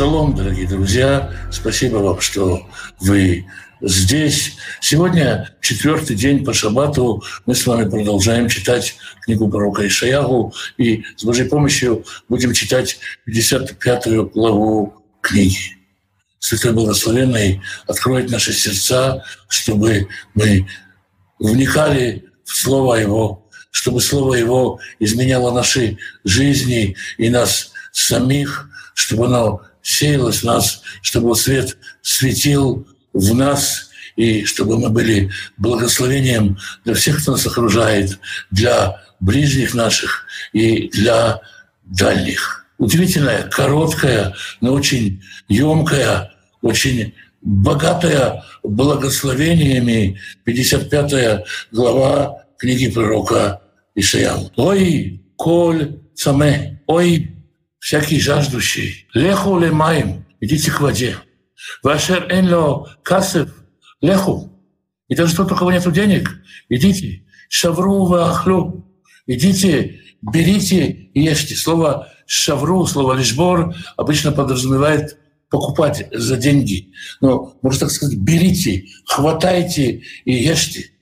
Шалом, дорогие друзья. Спасибо вам, что вы здесь. Сегодня четвертый день по шабату. Мы с вами продолжаем читать книгу пророка Ишаягу. И с Божьей помощью будем читать 55 главу книги. Святой Благословенный откроет наши сердца, чтобы мы вникали в Слово Его, чтобы Слово Его изменяло наши жизни и нас самих, чтобы оно сеялось в нас, чтобы свет светил в нас, и чтобы мы были благословением для всех, кто нас окружает, для ближних наших и для дальних. Удивительная, короткая, но очень емкая, очень богатая благословениями 55 глава книги пророка Ишаял. «Ой, коль цаме, ой, всякий жаждущий, леху лемаем, идите к воде. Вашер энло касев, леху. И даже тот, у кого нет денег, идите. Шавру вахлю, идите, берите и ешьте. Слово шавру, слово лишбор обычно подразумевает покупать за деньги. Но, можно так сказать, берите, хватайте и ешьте.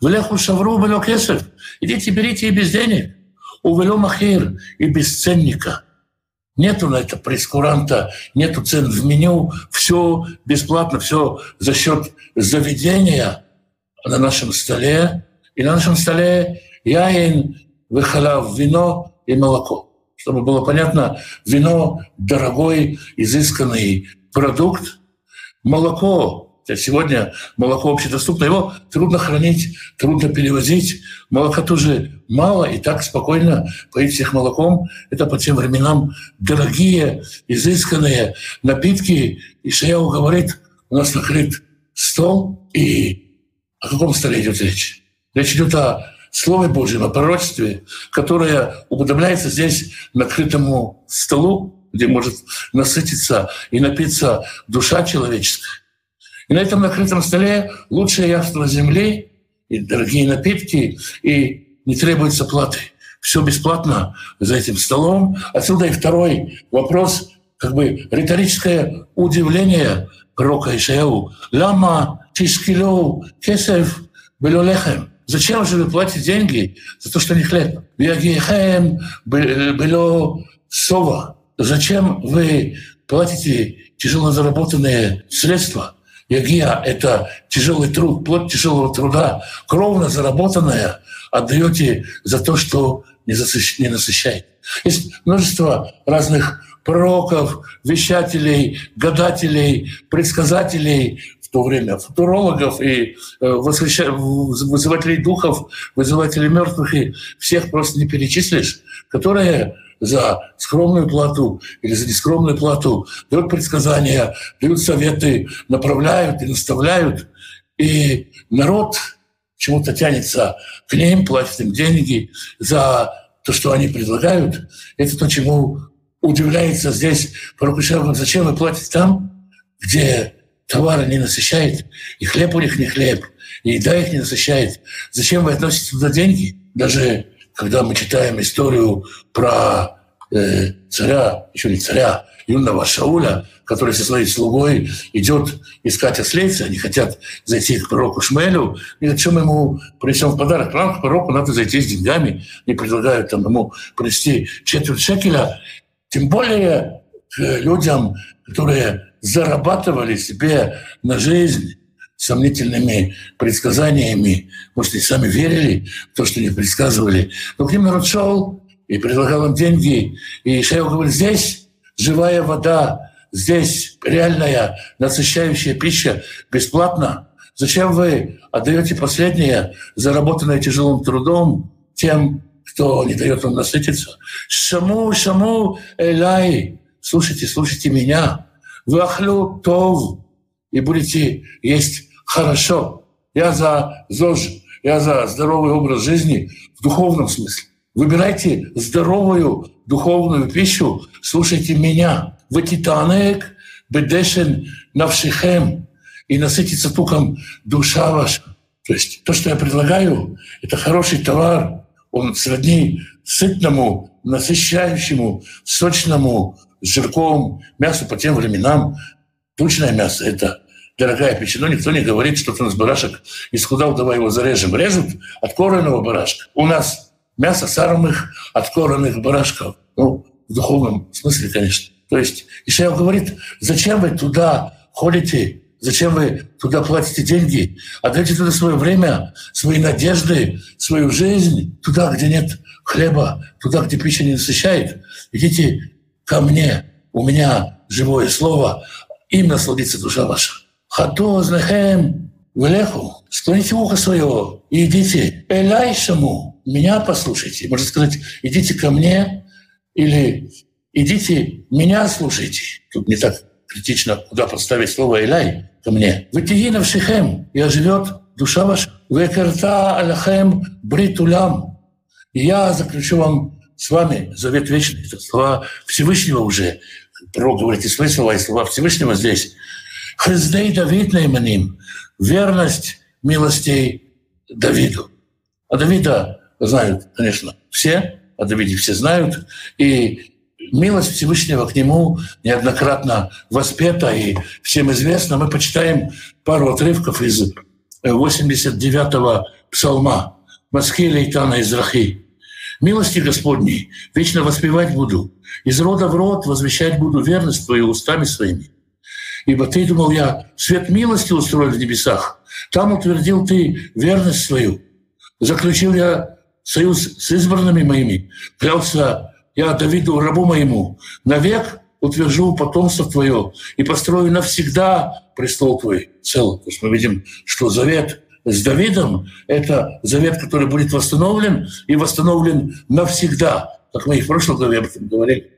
В леху шавру было кесов. Идите, берите и без денег. Увелю махир и без ценника – Нету на это прескуранта, нету цен в меню, все бесплатно, все за счет заведения на нашем столе. И на нашем столе яин, выхалав, вино и молоко. Чтобы было понятно, вино – дорогой, изысканный продукт. Молоко Сегодня молоко общедоступно, его трудно хранить, трудно перевозить. Молока тоже мало, и так спокойно поить всех молоком. Это по тем временам дорогие, изысканные напитки. И Шаяу говорит, у нас накрыт стол, и о каком столе идет речь? Речь идет о Слове Божьем, о пророчестве, которое уподобляется здесь накрытому столу, где может насытиться и напиться душа человеческая. И на этом накрытом столе лучшее явство земли и дорогие напитки, и не требуется платы. Все бесплатно за этим столом. Отсюда и второй вопрос, как бы риторическое удивление пророка Ишаяу. «Лама тишкилю кесев белолехем». Зачем же вы платите деньги за то, что не хлеб? «Вягихем бело сова». Зачем вы платите тяжело заработанные средства – Ягия – это тяжелый труд, плод тяжелого труда, кровно заработанное отдаете за то, что не, насыщает. Есть множество разных пророков, вещателей, гадателей, предсказателей в то время, футурологов и э, вызывателей духов, вызывателей мертвых, и всех просто не перечислишь, которые за скромную плату или за нескромную плату, дают предсказания, дают советы, направляют и наставляют. И народ чему-то тянется к ним, платит им деньги за то, что они предлагают. Это то, чему удивляется здесь пророк зачем вы платите там, где товары не насыщает, и хлеб у них не хлеб, и еда их не насыщает. Зачем вы относите туда деньги? Даже когда мы читаем историю про э, царя, еще не царя, юного Шауля, который со своей слугой идет искать ослейца, они хотят зайти к пророку Шмелю, и зачем ему принесем в подарок? Прямо к пророку надо зайти с деньгами, не предлагают там ему принести четверть шекеля, тем более к людям, которые зарабатывали себе на жизнь сомнительными предсказаниями, может, и сами верили в то, что они предсказывали. Но к ним народ шел и предлагал им деньги. И Ишайя говорит, здесь живая вода, здесь реальная насыщающая пища бесплатно. Зачем вы отдаете последнее, заработанное тяжелым трудом, тем, кто не дает вам насытиться? Шаму, шаму, элай. Слушайте, слушайте меня. Вахлю тов. И будете есть хорошо. Я за ЗОЖ, я за здоровый образ жизни в духовном смысле. Выбирайте здоровую духовную пищу, слушайте меня. Ватитанек бедешен навшихем и насытится туком душа ваша. То есть то, что я предлагаю, это хороший товар, он сродни сытному, насыщающему, сочному с жирком, мясо по тем временам, тучное мясо – это дорогая пища. Но никто не говорит, что у нас барашек исхудал, давай его зарежем. Режут откормленного барашка. У нас мясо самых откормленных барашков. Ну, в духовном смысле, конечно. То есть Ишаял говорит, зачем вы туда ходите, зачем вы туда платите деньги, отдайте туда свое время, свои надежды, свою жизнь, туда, где нет хлеба, туда, где пища не насыщает. Идите ко мне, у меня живое слово, им насладится душа ваша. Хато знахем влеху, склоните ухо свое и идите элайшему, меня послушайте. Можно сказать, идите ко мне или идите меня слушайте. Тут не так критично, куда подставить слово «элай» ко мне. «Вытигина в шихем» и оживет душа ваша. «Векарта алахем бритулям» я заключу вам с вами завет вечный. Это слова Всевышнего уже. Пророк говорит и свои слова, и слова Всевышнего здесь. Хездей Давид наиманим. Верность милостей Давиду. А Давида знают, конечно, все, о Давиде все знают. И милость Всевышнего к нему неоднократно воспета, и всем известно. Мы почитаем пару отрывков из 89-го псалма «Маски лейтана Израхи». «Милости Господней вечно воспевать буду, из рода в род возвещать буду верность Твою устами своими. Ибо Ты, думал я, свет милости устроил в небесах, там утвердил Ты верность свою. Заключил я союз с избранными моими, клялся я Давиду, рабу моему, навек утвержу потомство твое и построю навсегда престол твой цел. То есть мы видим, что завет с Давидом — это завет, который будет восстановлен и восстановлен навсегда, как мы и в прошлом главе об этом говорили.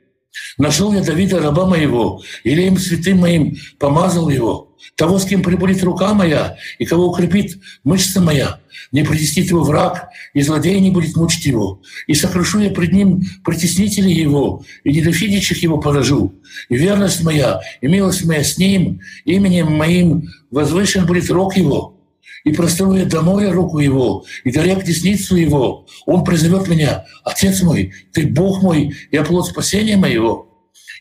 Нашел я Давида, раба моего, или святым моим помазал его, того, с кем прибудет рука моя, и кого укрепит мышца моя. Не притеснит его враг, и злодей не будет мучить его. И сокрушу я пред ним притеснителей его, и недофидящих его поражу. И верность моя, и милость моя с ним, именем моим возвышен будет рог его и прострою до моря руку его, и до рек десницу его. Он призовет меня, Отец мой, Ты Бог мой, я плод спасения моего.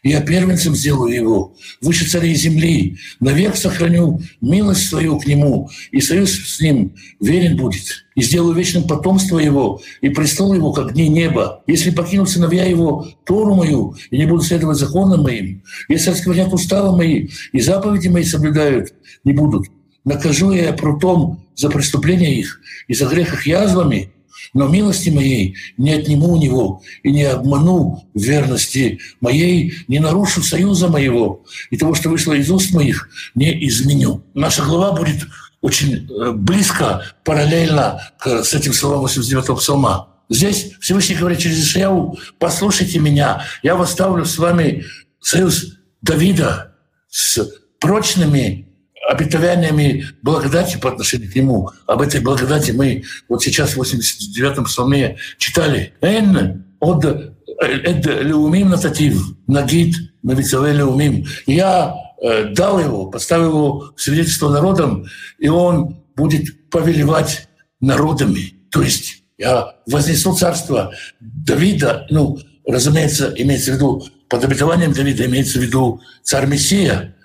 Я первенцем сделаю его, выше царей земли, навек сохраню милость свою к нему, и союз с ним верен будет. И сделаю вечным потомство его, и престол его, как дни неба. Если покинут сыновья его Тору мою, и не будут следовать законам моим, если осквернят уставы мои, и заповеди мои соблюдают, не будут, накажу я прутом за преступления их и за грех их язвами, но милости моей не отниму у него и не обману верности моей, не нарушу союза моего и того, что вышло из уст моих, не изменю. Наша глава будет очень э, близко, параллельно с этим словом 89-го псалма. Здесь Всевышний говорит через Ишаяу, послушайте меня, я восставлю с вами союз Давида с прочными обетованиями благодати по отношению к Нему. Об этой благодати мы вот сейчас в 89-м псалме читали. «Эн от эд леумим нататив, нагид навицаве леумим». Я э, дал его, поставил его в свидетельство народам, и он будет повелевать народами. То есть я вознесу царство Давида, ну, разумеется, имеется в виду, под обетованием Давида имеется в виду царь Мессия,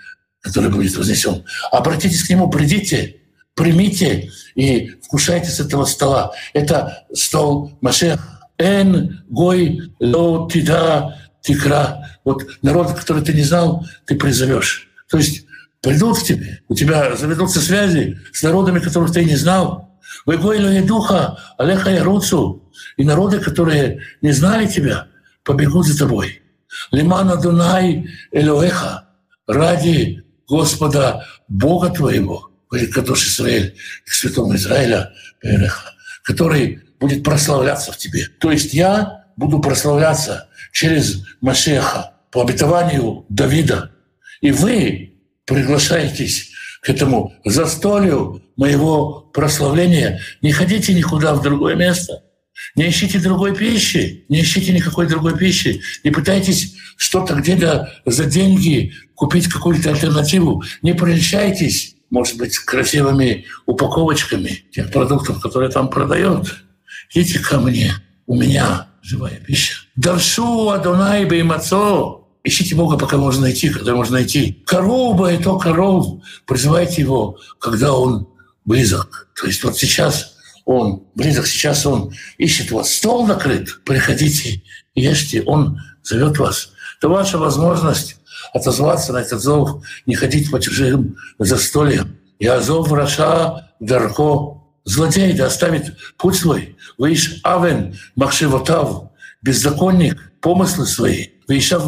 который будет вознесен. Обратитесь к нему, придите, примите и вкушайте с этого стола. Это стол Машех. Эн гой ло тида тикра. Вот народ, который ты не знал, ты призовешь. То есть придут к тебе, у тебя заведутся связи с народами, которых ты не знал. Вы гой духа, алеха яруцу. И народы, которые не знали тебя, побегут за тобой. Лимана Дунай Элоэха ради Господа Бога твоего, говорит Кадош Израиль, к святому Израиля, который будет прославляться в тебе. То есть я буду прославляться через Машеха по обетованию Давида. И вы приглашаетесь к этому застолью моего прославления. Не ходите никуда в другое место. Не ищите другой пищи, не ищите никакой другой пищи. Не пытайтесь что-то где-то за деньги купить какую-то альтернативу. Не прельщайтесь, может быть, красивыми упаковочками тех продуктов, которые там продают. Идите ко мне, у меня живая пища. Даршу Адонай Беймацо, ищите Бога, пока можно найти, когда можно найти. Корова – это коров. Призывайте его, когда он близок. То есть вот сейчас он близок, сейчас он ищет вас. Стол накрыт, приходите, ешьте, он зовет вас. Это ваша возможность отозваться на этот зов, не ходить по чужим застольям. Я зов враша дарко. Злодей да оставит путь свой. Выиш авен махшивотав, беззаконник, помыслы свои. Выишав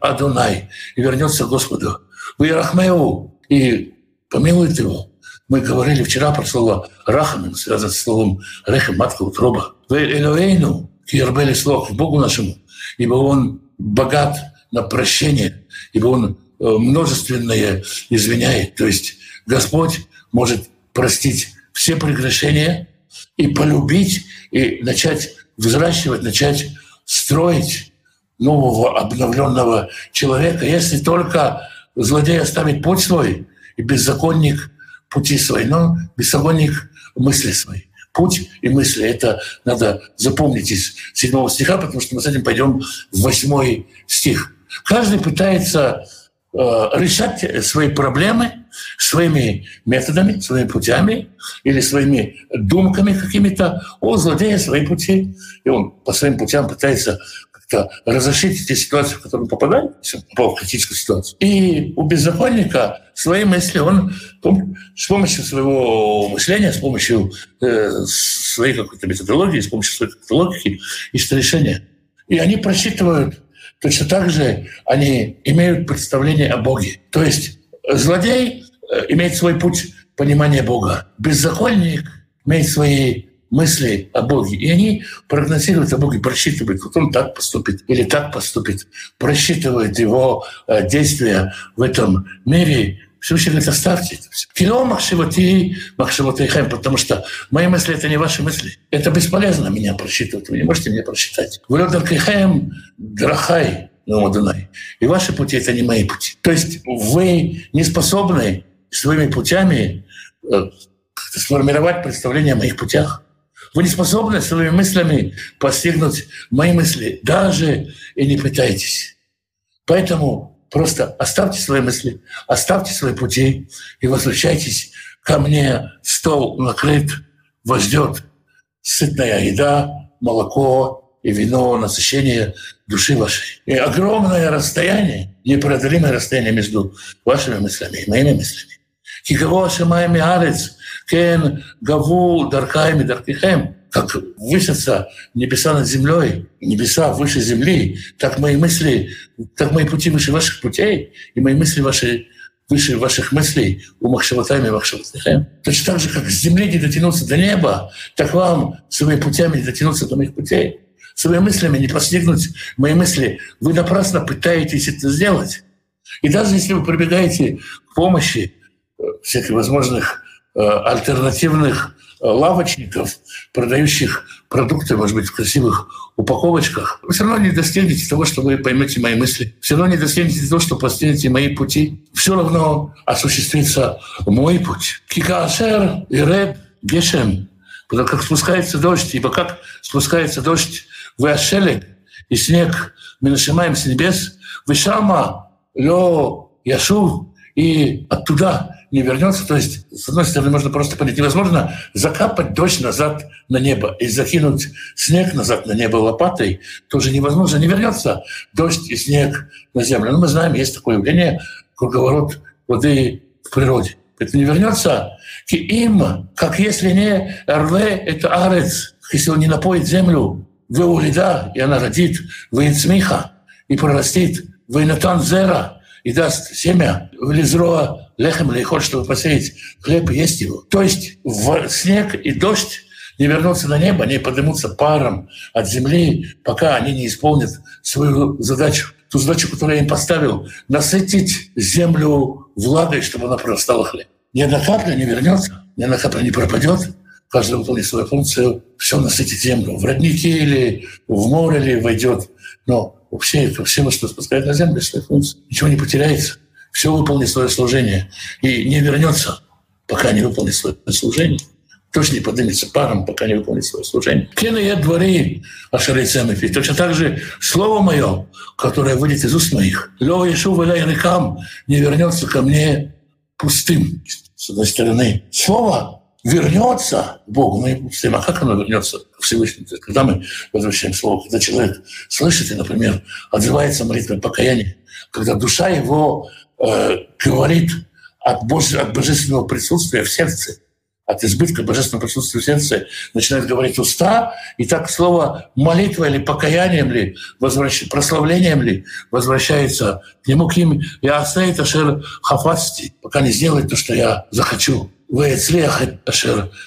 Адонай, и вернется к Господу. Вы Рахмеу, и помилует его. Мы говорили вчера про слово «рахамин», связанное с словом «рехем», «матка», «утроба». «Вы Элоэйну», «киербели слов» Богу нашему, ибо Он богат на прощение, ибо Он э, множественное извиняет. То есть Господь может простить все прегрешения и полюбить, и начать взращивать, начать строить нового обновленного человека, если только злодей оставит путь свой, и беззаконник пути свои, но беззаконник мысли свои. Путь и мысли. Это надо запомнить из седьмого стиха, потому что мы с этим пойдем в восьмой стих. Каждый пытается э, решать свои проблемы своими методами, своими путями или своими думками какими-то. О, злодея свои пути. И он по своим путям пытается как-то разрешить эти ситуации, в которые попал в критическую ситуацию. И у беззаконника свои мысли он с помощью своего мышления, с помощью э, своей какой-то методологии, с помощью своей логики ищет решения. И они просчитывают точно так же, они имеют представление о Боге. То есть злодей э, имеет свой путь понимания Бога. Беззаконник имеет свои мысли о Боге. И они прогнозируют о Боге, просчитывают, вот он так поступит или так поступит, просчитывают его э, действия в этом мире. Всевышний говорит, оставьте это все. Кило махшивати, махшиватейхем, потому что мои мысли — это не ваши мысли. Это бесполезно меня просчитывать. Вы не можете меня просчитать. Влёдан кайхем драхай, и ваши пути — это не мои пути. То есть вы не способны своими путями э, сформировать представление о моих путях. Вы не способны своими мыслями постигнуть мои мысли. Даже и не пытайтесь. Поэтому просто оставьте свои мысли, оставьте свои пути и возвращайтесь ко мне. Стол накрыт, вас ждет сытная еда, молоко и вино, насыщение души вашей. И огромное расстояние, непреодолимое расстояние между вашими мыслями и моими мыслями. Кикаво Шамаями Арец, Кен Гаву Даркаеми Даркихем, как высятся небеса над землей, небеса выше земли, так мои мысли, так мои пути выше ваших путей, и мои мысли ваши выше ваших мыслей у Махшаватами и Махшаватахем. Точно так же, как с земли не дотянуться до неба, так вам своими путями не дотянуться до моих путей. Своими мыслями не постигнуть мои мысли. Вы напрасно пытаетесь это сделать. И даже если вы прибегаете к помощи э, всяких возможных альтернативных э, лавочников, продающих продукты, может быть, в красивых упаковочках, вы все равно не достигнете того, что вы поймете мои мысли. Все равно не достигнете того, что постигнете мои пути. Все равно осуществится мой путь. Кикаашер и Реб Гешем. Потому как спускается дождь, ибо как спускается дождь в Ашеле, и снег мы нашимаем с небес, Вишама, Лё, Яшув, и оттуда не вернется. То есть, с одной стороны, можно просто понять, невозможно закапать дождь назад на небо и закинуть снег назад на небо лопатой, тоже невозможно, не вернется дождь и снег на землю. Но мы знаем, есть такое явление, круговорот воды в природе. Это не вернется к им, как если не рве, это арец, если он не напоит землю, вы улида, и она родит, вы цмиха, и прорастит, вы натан зера, и даст семя, в лизроа лехем лейхот, чтобы посеять хлеб и есть его. То есть в снег и дождь не вернутся на небо, они поднимутся паром от земли, пока они не исполнят свою задачу, ту задачу, которую я им поставил, насытить землю влагой, чтобы она прорастала хлеб. Ни одна капля не вернется, ни одна капля не пропадет, каждый выполнит свою функцию, все насытить землю. В родники или в море ли войдет, но вообще это все, что спускает на землю, свои функции. Ничего не потеряется все выполнит свое служение и не вернется, пока не выполнит свое служение. тоже не поднимется паром, пока не выполнит свое служение. Кена я дворы ашарицем и Точно так же слово мое, которое выйдет из уст моих, лё ешу рекам, не вернется ко мне пустым. С одной стороны, слово вернется Богу, мы пустым. А как оно вернется Всевышнему? Когда мы возвращаем слово, когда человек слышит и, например, отзывается молитвой покаяния, когда душа его э, говорит от, Божьего, от божественного присутствия в сердце, от избытка божественного присутствия в сердце начинает говорить уста, и так слово молитва или покаянием ли, возвращ... прославлением ли возвращается к нему, к ним. Я оставит ашер хафасти, пока не сделает то, что я захочу.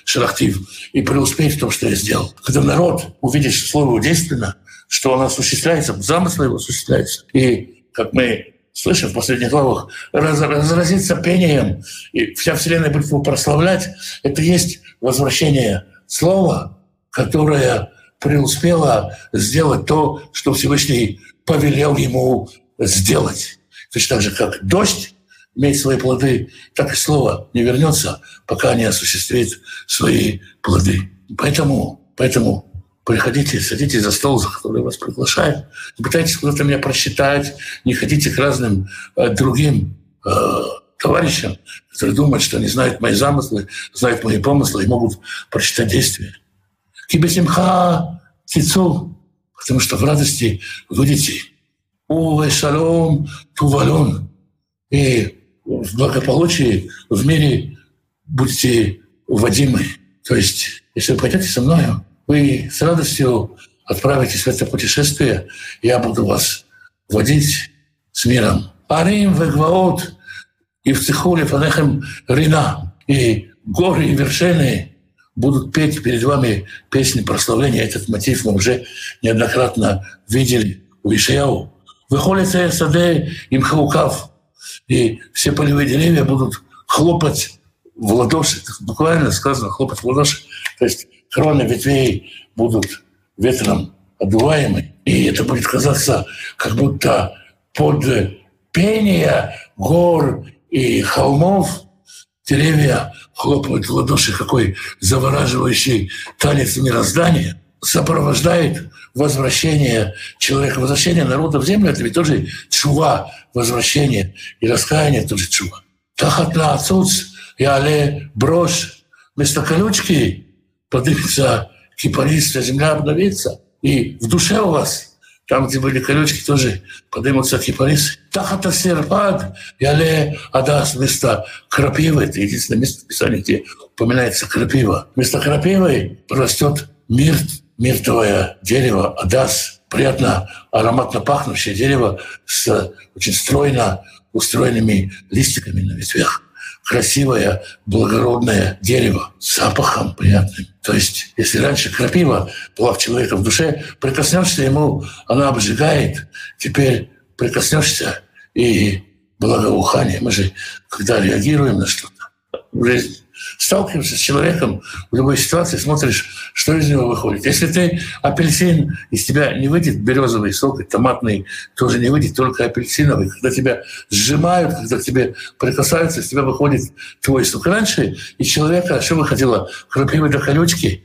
Шерахтив и преуспеть в том, что я сделал. Когда народ увидит, слово действенно, что оно осуществляется, замысл его осуществляется. И как мы слышим в последних главах, раз, разразится пением, и вся Вселенная будет его прославлять, это есть возвращение слова, которое преуспело сделать то, что Всевышний повелел ему сделать. Точно так же, как дождь имеет свои плоды, так и слово не вернется, пока не осуществит свои плоды. Поэтому, поэтому Приходите, садитесь за стол, за который вас приглашают. Пытайтесь куда-то меня просчитать, не ходите к разным э, другим э, товарищам, которые думают, что они знают мои замыслы, знают мои помыслы и могут прочитать действия. Кибесимха тицу, потому что в радости будете. Уве шалом тувалон. И в благополучии в мире будете вводимы. То есть, если вы пойдете со мною, вы с радостью отправитесь в это путешествие, я буду вас водить с миром. Арим вегваот и в цехуле фанехем рина, и горы и вершины будут петь перед вами песни прославления. Этот мотив мы уже неоднократно видели у Ишаяу. Выходит саде им хаукав, и все полевые деревья будут хлопать в ладоши, буквально сказано, хлопать в ладоши. То есть кроны ветвей будут ветром одуваемы, и это будет казаться как будто под пение гор и холмов. Деревья хлопают в ладоши, какой завораживающий танец мироздания сопровождает возвращение человека, возвращение народа в землю, это ведь тоже чува, возвращение и раскаяние тоже чува. Тахат на отцуц и але брошь. Вместо колючки поднимется кипарис, земля обновится. И в душе у вас, там, где были колючки, тоже поднимутся кипарисы. Тахата серпад, яле адас, вместо крапивы, это единственное место Писания, где упоминается крапива. Вместо крапивы растет мирт, миртовое дерево, адас, приятно ароматно пахнущее дерево с очень стройно устроенными листиками на ветвях красивое, благородное дерево с запахом приятным. То есть, если раньше крапива была в человека в душе, прикоснешься ему, она обжигает, теперь прикоснешься и благоухание. Мы же, когда реагируем на что-то жизни, сталкиваешься с человеком в любой ситуации, смотришь, что из него выходит. Если ты апельсин, из тебя не выйдет березовый сок, и томатный тоже не выйдет, только апельсиновый. Когда тебя сжимают, когда к тебе прикасаются, из тебя выходит твой сок. Раньше из человека что выходило? Крапивы до колючки.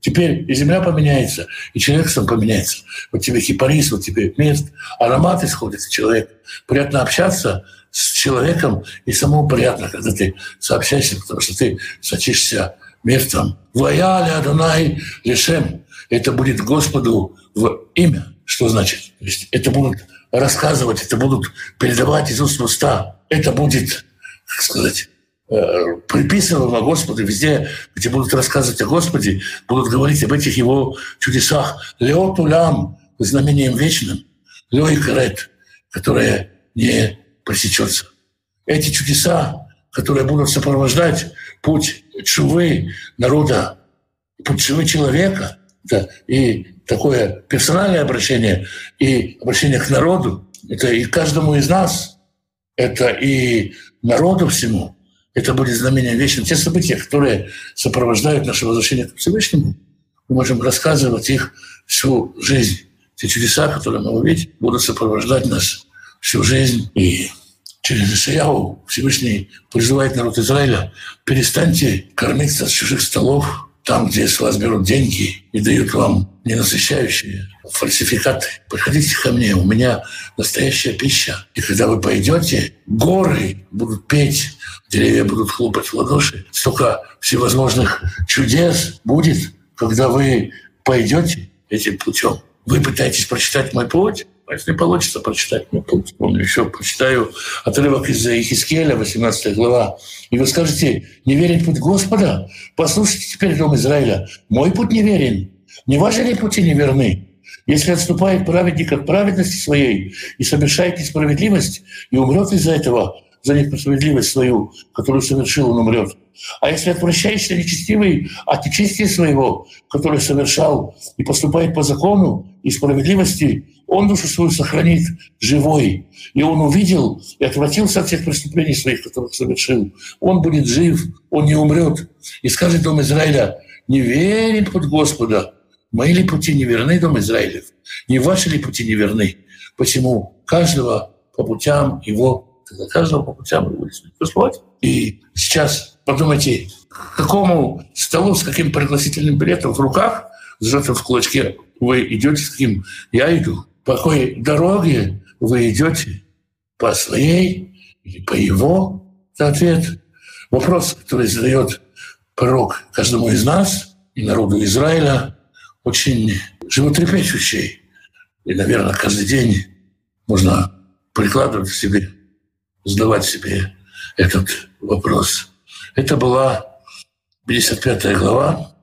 Теперь и земля поменяется, и человек сам поменяется. Вот тебе кипарис, вот тебе мест, аромат исходит из человека. Приятно общаться — с человеком, и самому приятно, когда ты сообщаешься, потому что ты сочишься мертвым. «Ваяля Адонай Лешем» — это будет Господу в имя. Что значит? То есть это будут рассказывать, это будут передавать из уст в уста. Это будет, как сказать, э, приписываемо Господу везде, где будут рассказывать о Господе, будут говорить об этих Его чудесах. Леотулям, знамением вечным, Леой Карет, которое не пресечется. Эти чудеса, которые будут сопровождать путь чувы народа, путь чувы человека, да, и такое персональное обращение, и обращение к народу, это и каждому из нас, это и народу всему, это будет знамением вечным. Те события, которые сопровождают наше возвращение к Всевышнему, мы можем рассказывать их всю жизнь. Те чудеса, которые мы увидим, будут сопровождать нас всю жизнь. И через Ишаяу Всевышний призывает народ Израиля, перестаньте кормиться с чужих столов, там, где с вас берут деньги и дают вам ненасыщающие фальсификаты. Приходите ко мне, у меня настоящая пища. И когда вы пойдете, горы будут петь, деревья будут хлопать в ладоши. Столько всевозможных чудес будет, когда вы пойдете этим путем. Вы пытаетесь прочитать мой путь, если получится прочитать мой путь, помню, еще прочитаю отрывок из Ихискеля, 18 глава. И вы скажете, не верен путь Господа? Послушайте теперь, дом Израиля, мой путь неверен. Не ваши ли пути неверны? Если отступает праведник от праведности своей и совершает несправедливость, и умрет из-за этого, за несправедливость свою, которую совершил, он умрет. А если отвращаешься нечестивый от нечестия своего, который совершал и поступает по закону и справедливости, он душу свою сохранит живой. И он увидел и отвратился от всех преступлений своих, которых совершил. Он будет жив, он не умрет. И скажет Дом Израиля, не верен под Господа, Мои ли пути не верны, дом Израилев? Не ваши ли пути не верны? Почему? Каждого по путям его, каждого по путям его Господь. И сейчас подумайте, к какому столу, с каким пригласительным билетом в руках, сжатым в кулачке, вы идете с каким я иду. По какой дороге вы идете? По своей или по его? Ответ. Вопрос, который задает пророк каждому из нас и народу Израиля – очень животрепещущий. И, наверное, каждый день можно прикладывать к себе, задавать себе этот вопрос. Это была 55 глава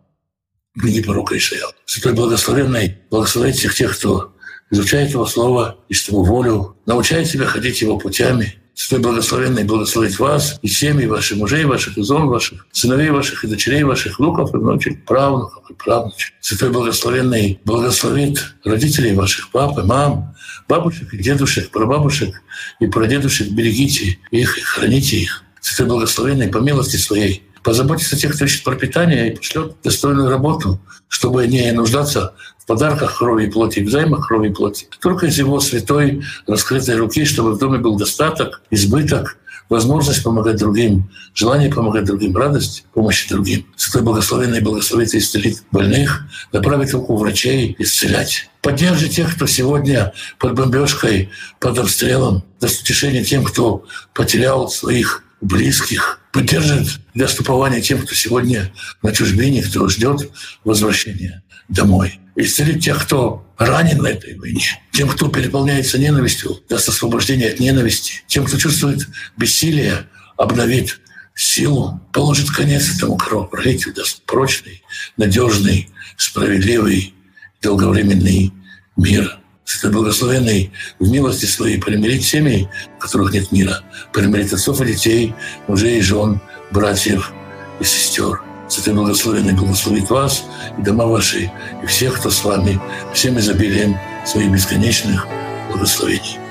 книги пророка Ишаял. Святой Благословенный благословит всех тех, кто изучает Его Слово, ищет Его волю, научает себя ходить Его путями – Святой Благословенный благословить вас и семьи ваших мужей ваших, и зон ваших, сыновей ваших, и дочерей ваших, внуков и внучек, правнуков и правнучек. Святой Благословенный благословит родителей ваших, пап и мам, бабушек и дедушек, прабабушек и прадедушек. Берегите их и храните их. Святой Благословенный по милости своей позаботиться о тех, кто ищет пропитание, и пошлет достойную работу, чтобы не нуждаться подарках крови и плоти, в займах крови и плоти. Только из его святой раскрытой руки, чтобы в доме был достаток, избыток, возможность помогать другим, желание помогать другим, радость помощи другим. Святой Благословенный благословит и исцелит больных, направит руку врачей исцелять. Поддержит тех, кто сегодня под бомбежкой, под обстрелом, даст утешение тем, кто потерял своих близких, поддержит для ступования тем, кто сегодня на чужбине, кто ждет возвращения домой исцелить тех, кто ранен на этой войне, тем, кто переполняется ненавистью, даст освобождение от ненависти, тем, кто чувствует бессилие, обновит силу, положит конец этому кровопролитию, даст прочный, надежный, справедливый, долговременный мир. Святой Благословенный в милости своей примирить семьи, в которых нет мира, примирить отцов и детей, мужей и жен, братьев и сестер – Святой Благословенный благословит вас и дома ваши, и всех, кто с вами, всем изобилием своих бесконечных благословений.